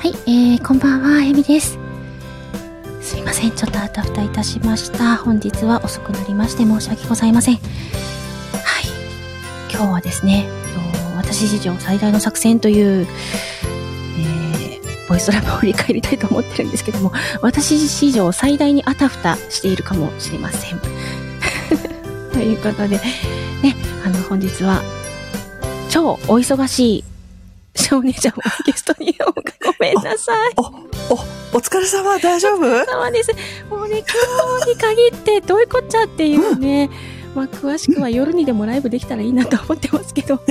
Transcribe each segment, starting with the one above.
はい、えー、こんばんは、えみです。すみません、ちょっとあたふたいたしました。本日は遅くなりまして申し訳ございません。はい。今日はですね、えっと私史上最大の作戦という、えー、ボイストラブを振り返りたいと思ってるんですけども、私史上最大にあたふたしているかもしれません。ということで、ね、あの、本日は、超お忙しい少年ちゃんをゲストにおごめんなさい。お、お、お疲れ様、大丈夫？そうです。もうね、今日に限ってどういうこっちゃっていうね、まあ詳しくは夜にでもライブできたらいいなと思ってますけど。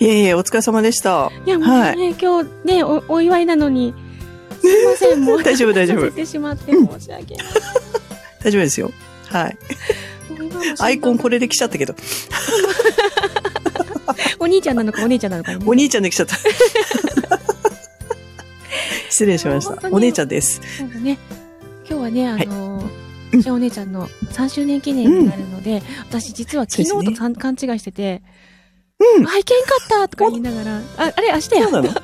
いえいえ、お疲れ様でした。いや、もうね、はい今日ねお、お祝いなのに、すいません、もう。大丈夫大丈夫てしまって申し訳ない。大丈夫ですよ。はい。アイコンこれで来ちゃったけど、お兄ちゃんなのかお姉ちゃんなのか、ね、お兄ちゃんで来ちゃった。失礼しました。お姉ちゃんです。そうだね。今日はね、あのうんしお姉ちゃんの3周年記念になるので、私実は昨日そうですねと勘勘違いしてて、うんあ、いけんかったとか言いながら、あ、あれ明日やそうなの？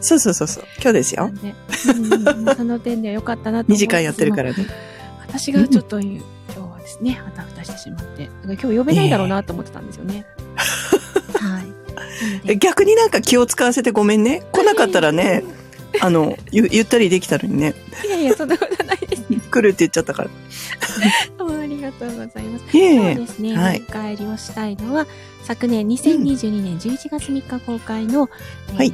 そうそうそうそう。今日ですよ。ねうんうんその点では良かったなと思2時間やってるかららね。私がちょっと今日はですね、あたふたしてしまって、今日呼べないだろうなと思ってたんですよね。はい。なので逆になんか気を使わせてごめんね。来なかったらね、あの、ゆゆったりできたのにね。いやいや、そんなことないです。来るって言っちゃったから。ありがとうございます。いえいえそうですね、はい振り返りをしたいのは、昨年2022年11月3日公開の、はい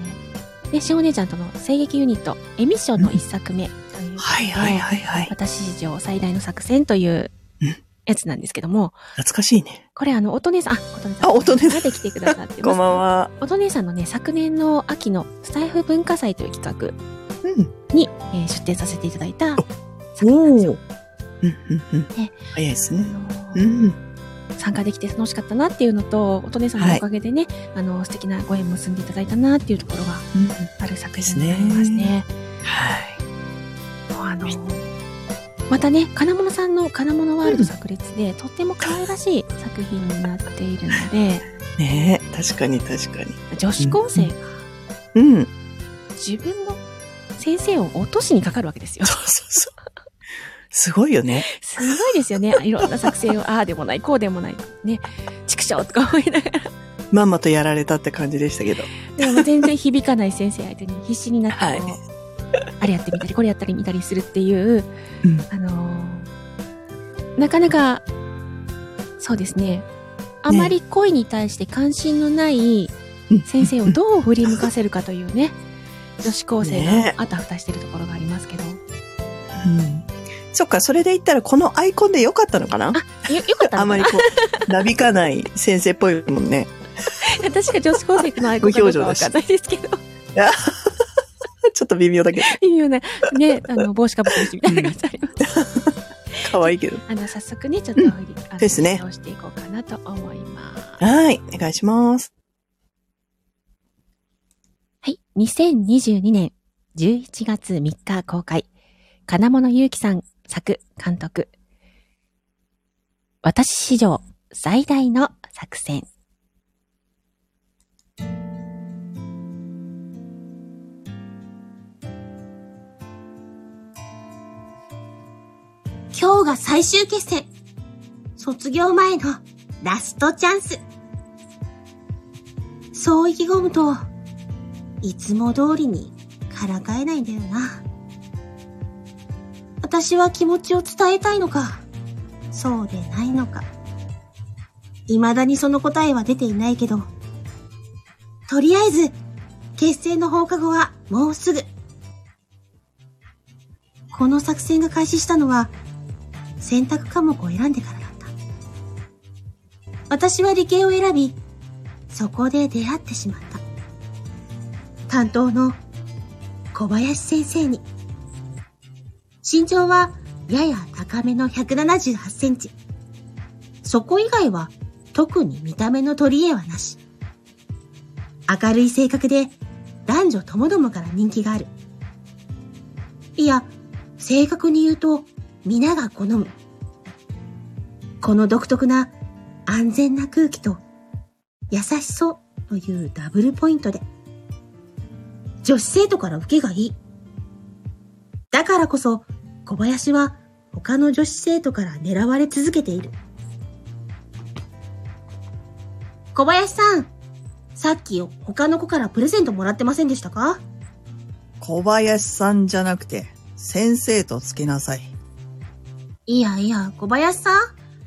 えーで、しお姉ちゃんとの声劇ユニット、エミッションの一作目というはいはいはいはい。私史上最大の作戦といううんやつなんですけども、懐かしいね。これあの、音姉さん、あ、音姉さん。あ音姉さんができてくださってます。こんばんは。音姉さんのね、昨年の秋のスタイフ文化祭という企画うん。に、えー出展させていただいたお作品なんですよ。うんうんうんね。早いですあね。うん。参加できて楽しかったなっていうのと、音姉さんのおかげでね、あの、素敵なご縁結んでいただいたなっていうところがうんある作品になりますね。はい。もうあのーまたね、金物さんの金物ワールド炸裂で、とっても可愛らしい作品になっているので、ねえ、確かに確かに。女子高生がうん。自分の先生を落としにかかるわけですよ。そうそうそう。すごいよね。すごいですよね。いろんな作戦を、ああでもない、こうでもない。ね。畜生とか思いながら。まんまとやられたって感じでしたけど。でも全然響かない先生相手に必死になってはいあれやってみたり、これやったり見たりするっていう、うん。あのーなかなか、そうですね。あまり恋に対して関心のないうん先生をどう振り向かせるかというね、女子高生ねがあたふたしてるところがありますけど。うん。そっか、それで言ったらこのアイコンでよかったのかな？あ、よ、よかったあまりこう、なびかない先生っぽいもんね。私が女子高生のアイコンかどうかわかんないですけど。ちょっと微妙だけど、微妙な、ね、あの、帽子かぶってる人みたいな感じあります。可愛いけど。あの、早速ね、ちょっと、あのですねをしていこうかなと思います。はい、お願いします。はい。2022年11月3日公開。金物ゆうきさん作監督。私史上最大の作戦。今日が最終決戦。卒業前のラストチャンス。そう意気込むと、いつも通りにからかえないんだよな。私は気持ちを伝えたいのか、そうでないのか。未だにその答えは出ていないけど、とりあえず、決戦の放課後はもうすぐ。この作戦が開始したのは、選択科目を選んでからだった。私は理系を選び、そこで出会ってしまった。担当の小林先生に。身長はやや高めの178センチ。そこ以外は特に見た目の取り柄はなし。明るい性格で男女ともどもから人気がある。いや、正確に言うと皆が好む。この独特な安全な空気と優しそうというダブルポイントで、女子生徒から受けがいい。だからこそ、小林は他の女子生徒から狙われ続けている。小林さん、さっき他の子からプレゼントもらってませんでしたか？小林さんじゃなくて、先生とつけなさい。いやいや、小林さん、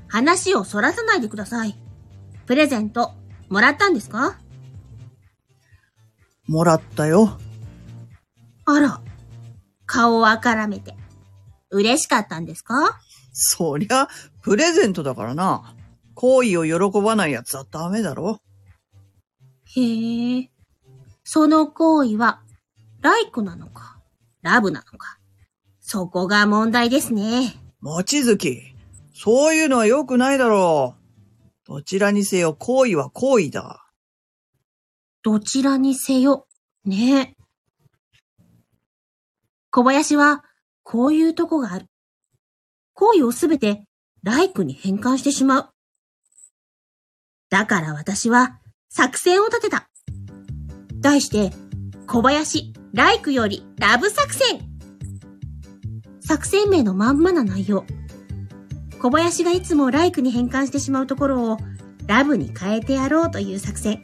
話をそらさないでください。プレゼント、もらったんですか？もらったよ。あら、顔をあからめて。嬉しかったんですか？そりゃ、プレゼントだからな。行為を喜ばないやつはダメだろ。へえ。その行為は、ライクなのか、ラブなのか。そこが問題ですね。もちづき、そういうのは良くないだろう。どちらにせよ行為は行為だ。どちらにせよ、ねえ。小林は、こういうとこがある。行為をすべて、ライクに変換してしまう。だから私は、作戦を立てた。題して、小林、ライクよりラブ作戦作戦名のまんまな内容。小林がいつもライクに変換してしまうところをラブに変えてやろうという作戦。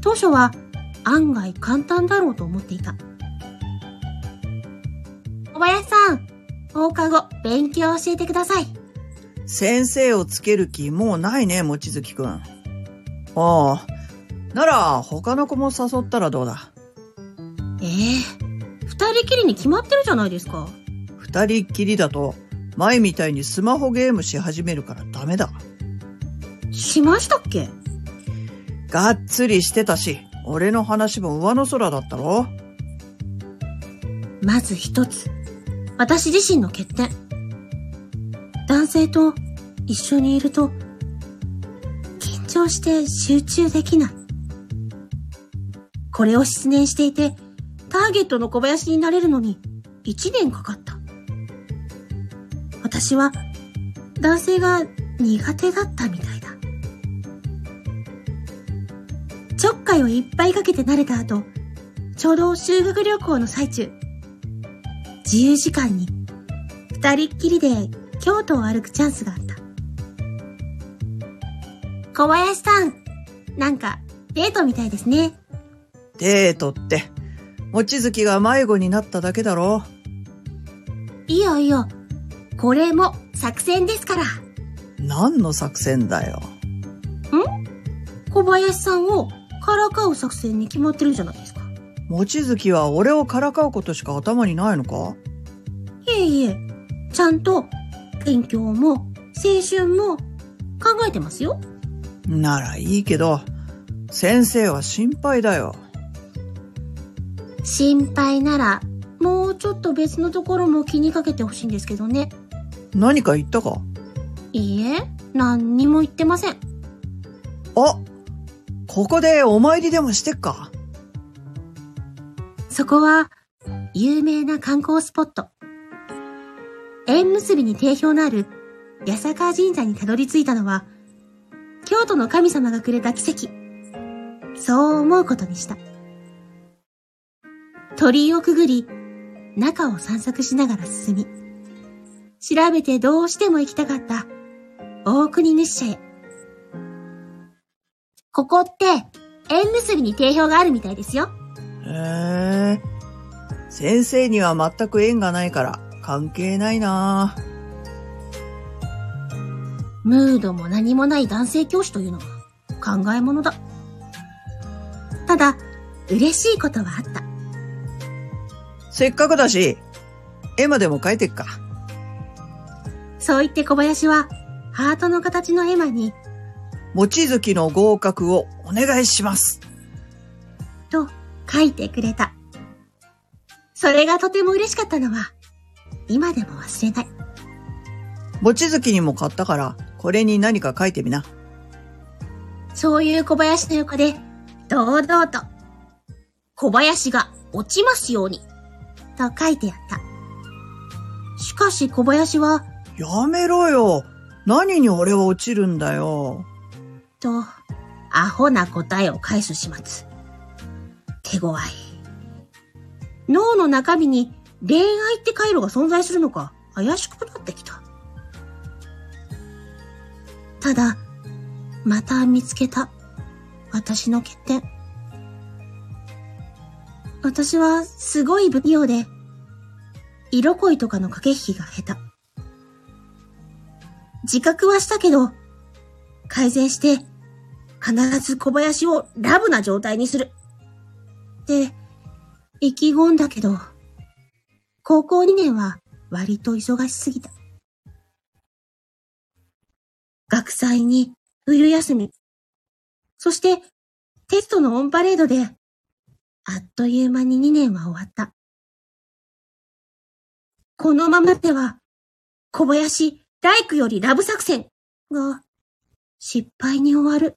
当初は案外簡単だろうと思っていた。小林さん、放課後勉強教えてください。先生をつける気もうないね、もちづきくん。ああ。なら、他の子も誘ったらどうだ？ええ二人きりに決まってるじゃないですか。二人っきりだと、前みたいにスマホゲームし始めるからダメだ。しましたっけ？がっつりしてたし、俺の話も上の空だったろまず一つ。私自身の欠点。男性と一緒にいると、緊張して集中できない。これを失念していて、ターゲットの小林になれるのに一年かかった。私は男性が苦手だったみたいだ。ちょっかいをいっぱいかけて慣れた後、ちょうど修学旅行の最中、自由時間に二人っきりで京都を歩くチャンスがあった。小林さん、なんかデートみたいですね。デートって、もちづきが迷子になっただけだろいいよいいよ。これも作戦ですから。何の作戦だよ？小林さんをからかう作戦に決まってるじゃないですか？もちづきは俺をからかうことしか頭にないのか？いえいえ、ちゃんと勉強も青春も考えてますよ。ならいいけど、先生は心配だよ。心配なら、もうちょっと別のところも気にかけてほしいんですけどね。何か言ったか？いいえ、何にも言ってません。あここでお参りでもしてっか？そこは、有名な観光スポット。縁結びに定評のある八坂神社にたどり着いたのは、京都の神様がくれた奇跡。そう思うことにした。鳥居をくぐり、中を散策しながら進み、調べてどうしても行きたかった大国主社へ。ここって縁結びに定評があるみたいですよ。へえ。先生には全く縁がないから関係ないなムードも何もない男性教師というのは考え物だ。ただ、嬉しいことはあった。せっかくだし、絵馬でも描いてっか。そう言って小林は、ハートの形の絵馬に、もちづきの合格をお願いします。と書いてくれた。それがとても嬉しかったのは、今でも忘れない。もちづきにも買ったから、これに何か書いてみな。そういう小林の横で、堂々と、小林が落ちますように、と書いてあった。しかし小林は、やめろよ。何に俺は落ちるんだよ。と、アホな答えを返す始末。手強い。脳の中身に恋愛って回路が存在するのか怪しくなってきた。ただ、また見つけた。私の欠点。私はすごい不器用で、色恋とかの駆け引きが下手。自覚はしたけど、改善して、必ず小林をラブな状態にする。って、意気込んだけど、高校2年は割と忙しすぎた。学祭に冬休み、そしてテストのオンパレードで、あっという間に2年は終わった。このままでは、小林、大工よりラブ作戦が失敗に終わる。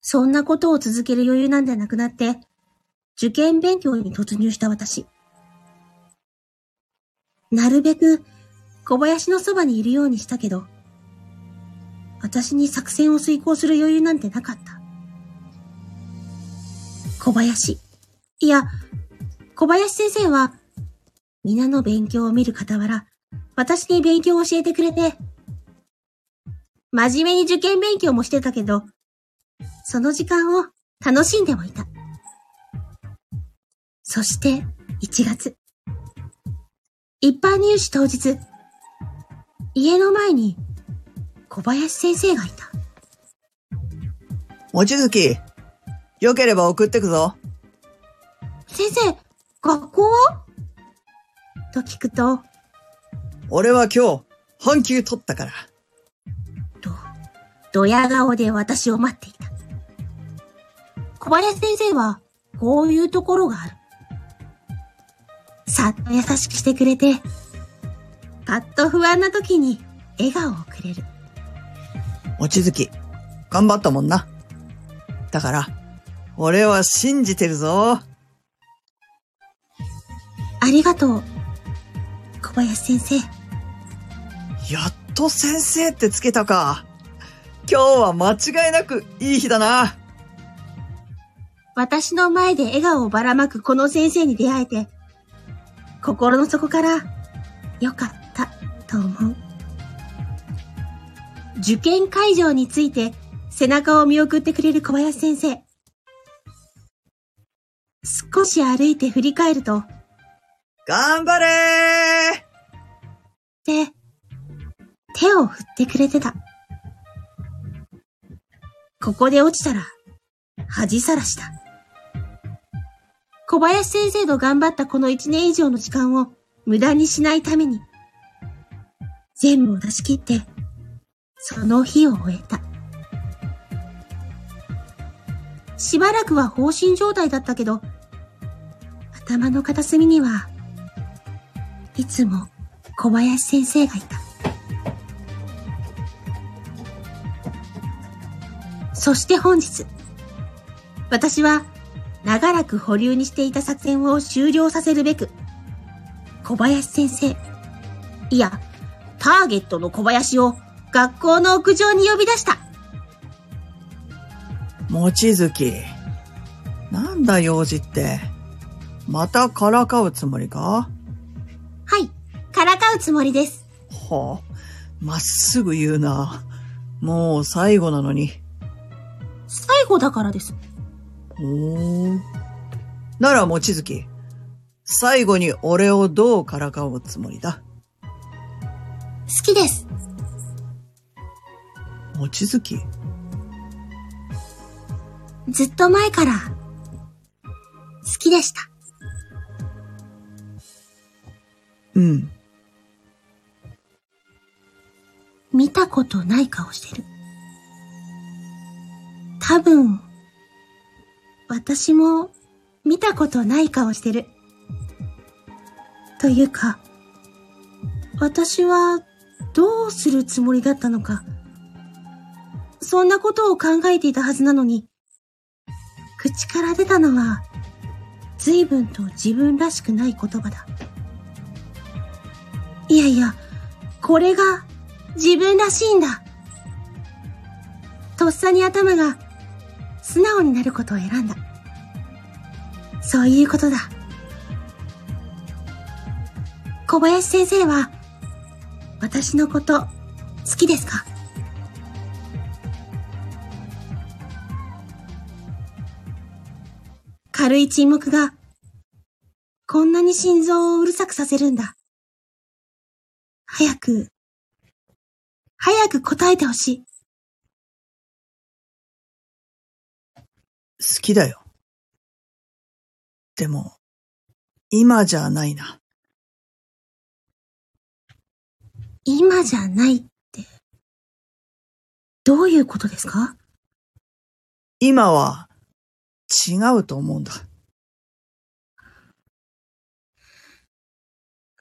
そんなことを続ける余裕なんてなくなって、受験勉強に突入した私。なるべく小林のそばにいるようにしたけど、私に作戦を遂行する余裕なんてなかった。小林。いや、小林先生は、皆の勉強を見る傍ら、私に勉強を教えてくれて、真面目に受験勉強もしてたけど、その時間を楽しんでもいた。そして、1月。一般入試当日、家の前に小林先生がいた。望月、よければ送ってくぞ。先生、学校は？と聞くと、俺は今日、半休取ったから。と、ドヤ顔で私を待っていた。小林先生は、こういうところがある。さっと優しくしてくれて、パッと不安な時に笑顔をくれる。望月、頑張ったもんな。だから、俺は信じてるぞ。ありがとう、小林先生。やっと先生ってつけたか。今日は間違いなくいい日だな。私の前で笑顔をばらまくこの先生に出会えて、心の底からよかったと思う。受験会場について背中を見送ってくれる小林先生。少し歩いて振り返ると、頑張れーって、手を振ってくれてた。ここで落ちたら、恥さらした。小林先生と頑張ったこの一年以上の時間を無駄にしないために、全部を出し切って、その日を終えた。しばらくは放心状態だったけど、頭の片隅には、いつも小林先生がいた。そして本日、私は長らく保留にしていた作戦を終了させるべく、小林先生、いや、ターゲットの小林を学校の屋上に呼び出した。望月、なんだ用事って。またからかうつもり、か？うつもりです。はあ、まっすぐ言うな。もう最後なのに。最後だからです。ほー。なら、望月。最後に俺をどうからかうつもりだ？好きです。望月？ずっと前から、好きでした。うん。見たことない顔してる。多分、私も見たことない顔してる。というか、私はどうするつもりだったのか。そんなことを考えていたはずなのに、口から出たのは、随分と自分らしくない言葉だ。いやいや、これが自分らしいんだ。とっさに頭が素直になることを選んだ。そういうことだ。小林先生は、私のこと、好きですか？軽い沈黙が、こんなに心臓をうるさくさせるんだ。早く、早く答えてほしい。好きだよ。でも、今じゃないな。今じゃないって、どういうことですか？今は違うと思うんだ。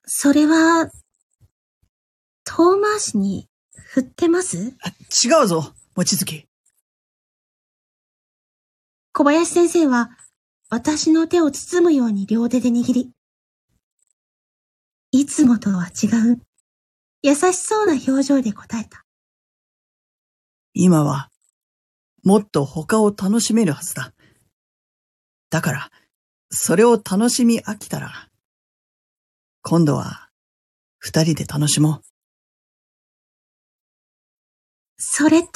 それは、遠回しに振ってます？あ違うぞ、望月。小林先生は、私の手を包むように両手で握り、いつもとは違う、優しそうな表情で答えた。今は、もっと他を楽しめるはずだ。だから、それを楽しみ飽きたら、今度は、二人で楽しもう。それって、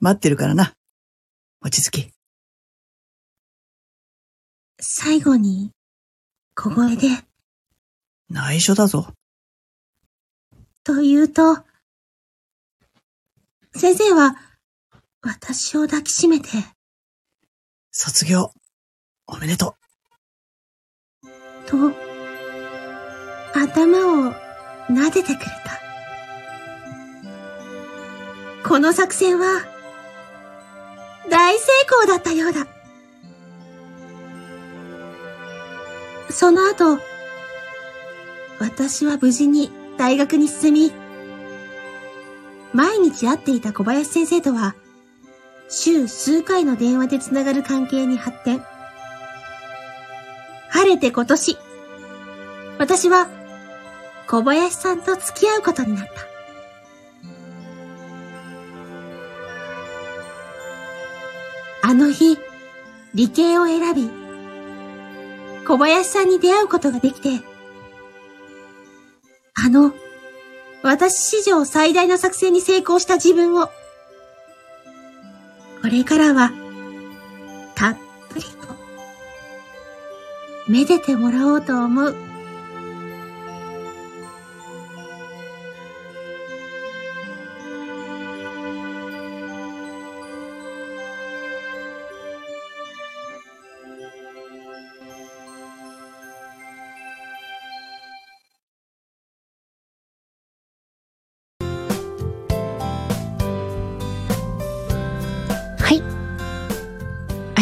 待ってるからな、望月。最後に、小声で、内緒だぞ。と言うと、先生は、私を抱きしめて、卒業、おめでとと、頭を撫でてくれた。この作戦は、大成功だったようだ。その後、私は無事に大学に進み、毎日会っていた小林先生とは、週数回の電話でつながる関係に発展。晴れて今年、私は小林さんと付き合うことになった。あの日、理系を選び、小林さんに出会うことができて、あの、私史上最大の作戦に成功した自分を、これからは、たっぷりと、めでてもらおうと思う。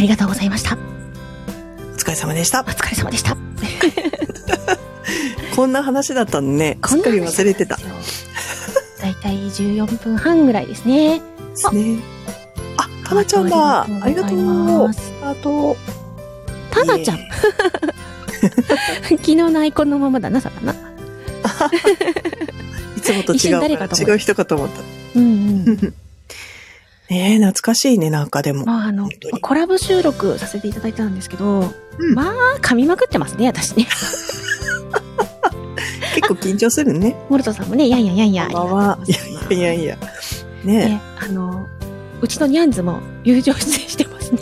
りがとうございました。う。お疲れ様でしたお。疲れ様でした。こんな話だったのね。すっかり忘れてた。でだいたい14分半ぐらいですね。すね。あ、たなちゃんだ。ありがとう。ます。あと、たなちゃん。昨日のアイコンのままだな、さかな。いつもと一違う違う人かと思った。うんうん。ねえ、懐かしいね、なんかでも。まあ、あのコラボ収録させていただいたんですけど、うんまあ、噛みまくってますね、私ね。結構緊張するね。モルトさんもね、やんやんやんや。こんばんは。いやいやいやいや。ねね、あの、うちのニャンズも友情出演してますね。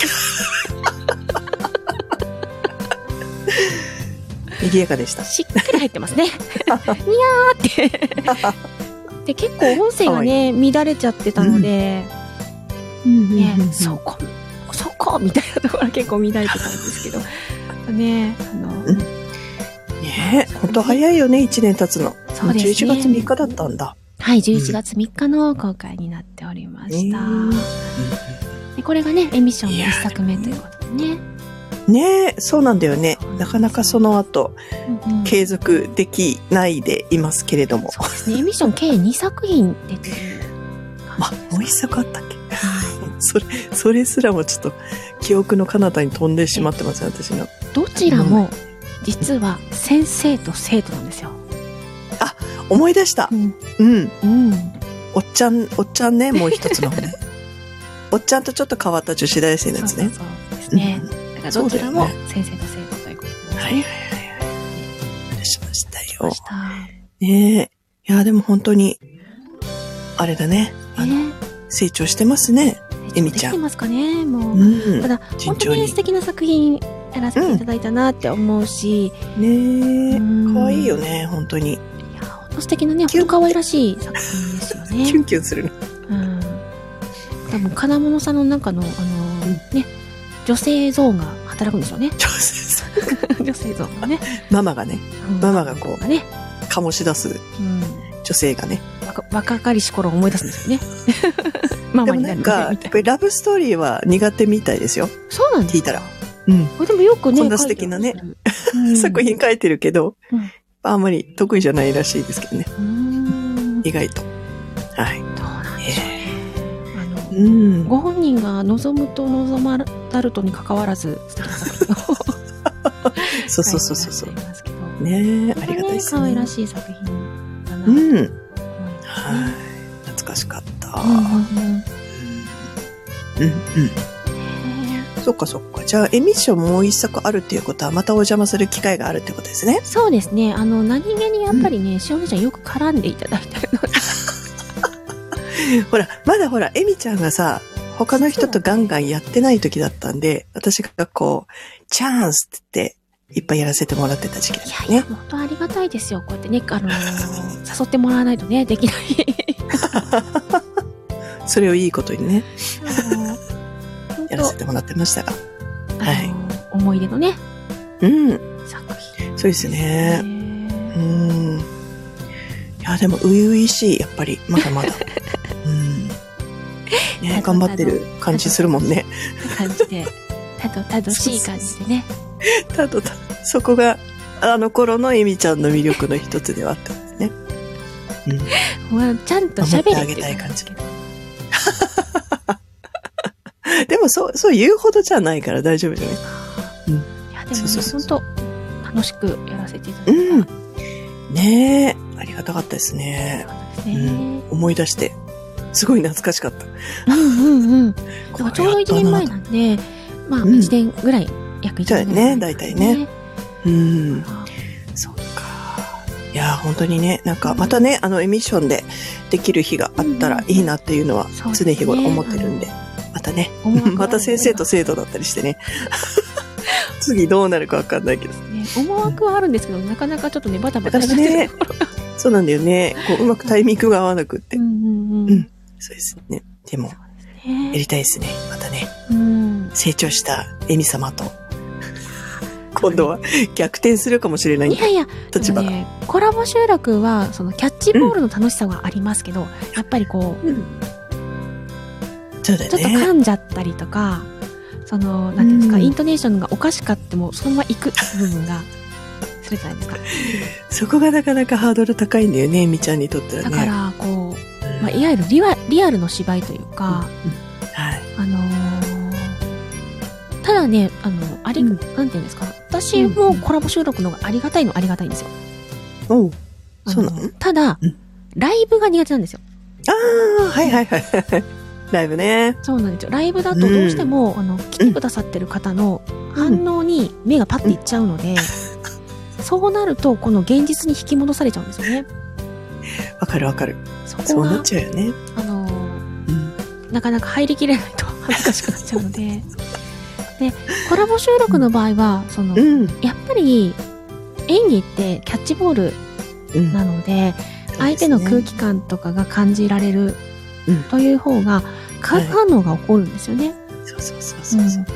え、賑やかでした。しっかり入ってますね。にゃーって。で、結構音声がね、乱れちゃってたので、ね、そこ、そこみたいなところが結構乱れてたんですけど、ね、あの、うんねえ、ほんと早いよね、1年経つの。そうですね11月3日だったんだ。はい、11月3日の公開になっておりました。でこれがね、エミッションの1作目ということでね。ねえ、そうなんだよね。なかなかその後、うんうん継続できないでいますけれども。そうですね、エミッション計2作品出てるあ感じです、かもう一作あったっけ？はい。それ、それすらもちょっと記憶の彼方に飛んでしまってますね、私の。どちらも、実は先生と生徒なんですよ。思い出したう。ん。うん。うん。おっちゃん、おっちゃんね、もう一つのね。おっちゃんとちょっと変わった女子大生のやつね。そうそうですね。がどちらもそうだよ先生と生徒ということですね。はいはいはいはい。しましたよした。ねえ。いや、でも本当に、あれだね。あの、ね成長してますね。えみちゃんできてますかねもう。うん。ただ、本当に素敵な作品やらせていただいたなって思うし、ねえ。うん可愛いよね、本当に。いや、本当素敵なね、本当可愛らしい作品ですよ キねュ。ンキュンするの。うん。多分、金物さんの中の、あの、ね、女性像が働くんでしょうね。女性 女性像がね。ママがね、うんママがこうね、醸し出すうん。女性がね。若若かりし頃を思い出すんですよね。マでマになるもなんか、やっぱりラブストーリーは苦手みたいですよ。そうなんです聞いたら。うん。これでもよくね、こんな素敵なねうん作品書いてるけど、うんあんまり得意じゃないらしいですけどね。意外と。はい。うなんでしょうね。あの、うん。ご本人が望むと望まざるとに関わらず、素敵な作品をそうそうそうそうそう書いてらっしゃいますけど。ねえ、ありがたいです可愛らね。しい作品うん。はい。懐かしかった。うんうん。そっかそっか。じゃあ、エミッションもう一作あるっていうことは、またお邪魔する機会があるってことですね。そうですね。あの、何気にやっぱりね、しおねちゃんよく絡んでいただいてるので、ほら、まだほら、エミちゃんがさ、他の人とガンガンやってない時だったんで、私がこう、チャンスって言って、いっぱいやらせてもらってた時期だったね。いやいや、本当ありがたいですよ。こうやってね、あのー誘ってもらわないとね、できない。それをいいことにね、やらせてもらってましたが。はい思い出のね、うん。作品。そうですね。うねん。いや、でも、初々しい、やっぱり、まだまだ。うん。ね、頑張ってる感じするもんね。感じで、たどたどしい感じでね。ただただ、そこが、あの頃のエミちゃんの魅力の一つではあった。まあちゃんと喋れっていう守ってあげたい感じでも、そう、そう言うほどじゃないから大丈夫じゃない？いや、でもね、そうそうそう本当楽しくやらせていただいた。うん。ねえ、ありがたかったですね。ですね。うん。思い出して、すごい懐かしかった。うんうんうん。だちょうど1年前なんで、まあうん1年ぐらい、約1年ぐらい。そうね大体ね。うん。いやー、本当にね、なんか、またね、あの、エミッションでできる日があったらいいなっていうのは常日頃思ってるんで、またね、また先生と生徒だったりしてね。次どうなるかわかんないけど。ね、思惑はあるんですけど、なかなかちょっとね、バタバタしてるところが。そうなんだよね。こう、うまくタイミングが合わなくって。うんそうですね。でも、やねりたいですね。またね、うん。成長したエミ様と、今度は逆転するかもしれないいやいや、立場ね、コラボ集落は、そのキャッチボールの楽しさはありますけど、やっぱりこう、うんそうだよちょっとね。噛んじゃったりとか、その、なんていうんですか、うんイントネーションがおかしかっても、そのまま行く部分が、するじゃないですか。そこがなかなかハードル高いんだよね、エミちゃんにとってはね。だから、こう、うんまあ、いわゆるリアリアルの芝居というか、はい。あのーただね、あの、あり、うんなんていうんですか、私もコラボ収録の方がありがたいのはありがたいんですよ。おうあそうなの？ただ、うんライブが苦手なんですよ。ああ、はいはいはいはい。ライブね。そうなんですよ。ライブだとどうしても、あの、来てくださってる方の反応に目がパッていっちゃうので、そうなると、この現実に引き戻されちゃうんですよね。わかるわかる。そこそうなっが、ちゃうよね。あの。なかなか入りきれないと恥ずかしくなっちゃうので。で、コラボ収録の場合は、その、うん。やっぱり演技ってキャッチボールうん。なので、相手の空気感とかが感じられるうんという方が、化学反応が起こるんですよね。そうそうそうそうそう。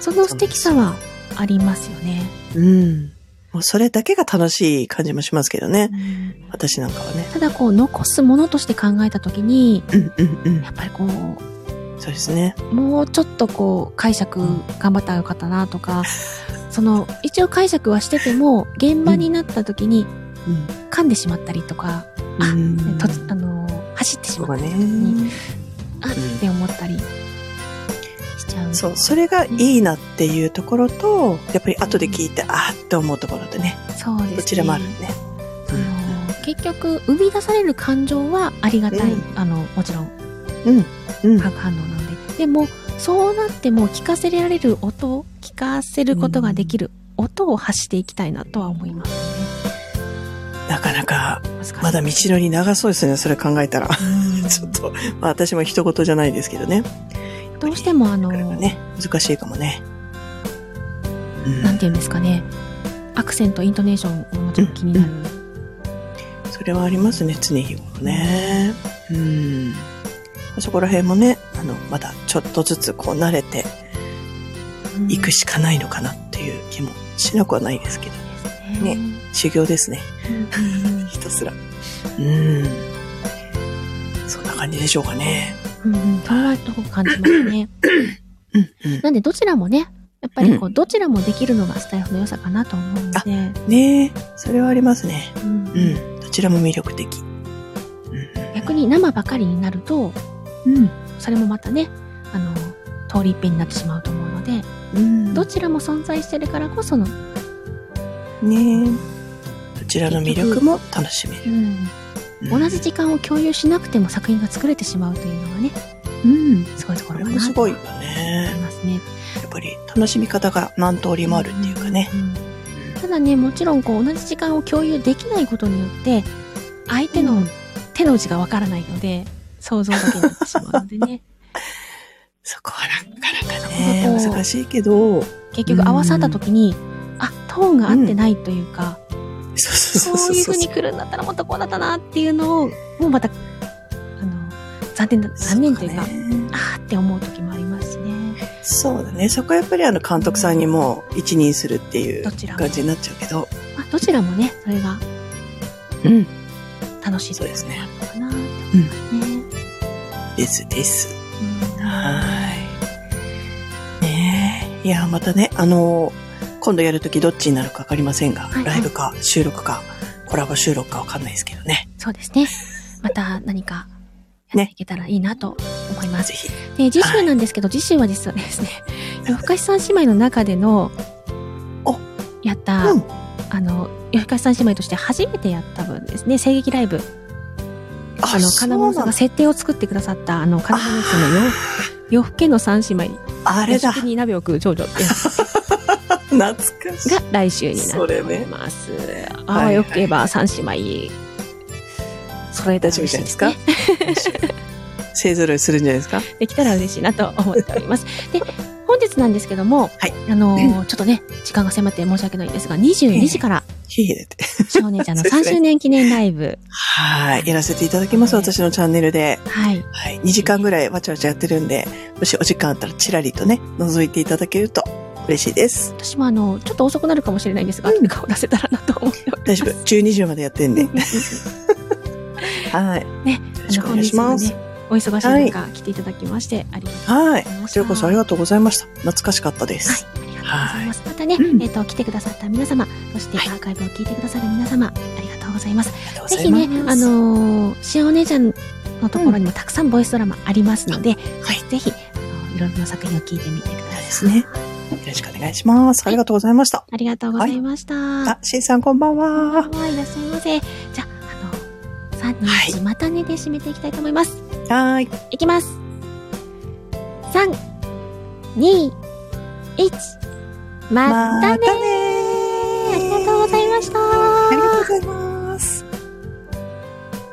その素敵さはありますよね。うん。もうそれだけが楽しい感じもしますけどね。うん私なんかはね。ただこう、残すものとして考えたときに、うんうんうんや。っぱりこそうですね。う、もうちょっとこう、解釈頑張ったらよかったなとか、その、一応解釈はしてても、現場になったときにうん。噛んでしまったりとか、あうんとあの、走ってしまったりに、ね。あって思ったりしちゃう。そう、それがいいなっていうところと、やっぱり後で聞いて、あーって思うところでね。そうですね。どちらもあるね。あの結局、生み出される感情はありがたい。うんあの、もちろん。化学反応なので。でも、そうなっても聞かせられる音、聞かせることができる音を発していきたいなとは思いますなかなか、まだ道のり長そうですね、それ考えたら。うんちょっと、まあ私も一言じゃないですけどね。どうしてもあの、ね、難しいかもね。うんなんて言うんですかね。アクセント、イントネーションももちろん気になる。それはありますね、常日頃ね。うん。そこら辺もね、あの、まだちょっとずつこう慣れてうんいくしかないのかなっていう気もしなくはないですけど。ね。修行ですね。うんうんひたすら。うん。そんな感じでしょうかね。うんうん、と感じますね。うんうん。なんでどちらもね、やっぱりこう、どちらもできるのがスタイフの良さかなと思うので、ねえ、それはありますね。うんうん。どちらも魅力的。逆に生ばかりになると、うん。それもまたね、あの、通り一遍になってしまうと思うので、うん。どちらも存在してるからこその、ねえ。どちらの魅力も楽しめる。うんうん同じ時間を共有しなくても作品が作れてしまうというのがね、うん。すごいところかなすごいよ思いね。ますね。やっぱり楽しみ方が何通りもあるっていうかね。うんうんただね、もちろんこう同じ時間を共有できないことによって、相手の手の内がわからないので、想像だけになってしまうのでね。そこはなかなかね、難しいけど、結局合わさった時に、あ、トーンが合ってないというか、そうそうそいう風に来るんだったらもっとこうだったなっていうのを、もうまた、あの、残念だ、残念というか、そうだねあーって思う時もありますしね。そうだね。そこはやっぱりあの監督さんにも一任するっていう感じになっちゃうけど。まあ、どちらもね、それがうん。楽しいところがあるのかなって思いますね。ですです。うんはい。ねえ。いや、またね、あの、今度やるときどっちになるかわかりませんが、はいライブか収録か、コラボ収録かわかんないですけどね。そうですね。また何かやっていけたらいいなと思います。で、次週なんですけど、次週は実はですね、夜更かし三姉妹の中でのお、やった、うんあの、夜更かし三姉妹として初めてやった分ですね、声劇ライブ。あの、金物さんが設定を作ってくださった、あの、金物さんの夜夜更けの三姉妹、あれだ。に鍋を食う長女。っ て懐かしい。が来週になってります。ああ、はいはいよければ三姉妹、揃えたら嬉しいですね。勢ぞろいするんじゃないですか？できたら嬉しいなと思っております。で、本日なんですけども、はい。あのーちょっとね、時間が迫って申し訳ないんですが、22時から、ひえって。少年ちゃんの3周年記念ライブ、はい。やらせていただきます、私のチャンネルで。はい、はい。2時間ぐらいわちゃわちゃやってるんで、もしお時間あったらチラリとね、覗いていただけると嬉しいです。私もあの、ちょっと遅くなるかもしれないんですが、後で顔出せたらなと思っております。大丈夫。12時までやってんで。はい。ね、よろしくお願いします、お忙しい中、来ていただきまして、ありがとうございまはい。こちらこそありがとうございました。懐かしかったです。はい、ざいます。またね、うんえっ、と、来てくださった皆様、そしてアはいーカイブを聞いてくださる皆様、ありがとうございます。ぜひ。ね、あのー、シアお姉ちゃんのところにもたくさんボイスドラマありますので、はい。ぜひ、あの、いろいろな作品を聞いてみてください。ですね。よろしくお願いします。ありがとうございました。ありがとうございました。あ、しんさんこんばんは。はい、いらっしゃいませ。じゃあ、あの、3、2、はい1、またねで締めていきたいと思います。はーい。いきます。3、2、1、またね,、またねありがとうございました。ありがとうございます。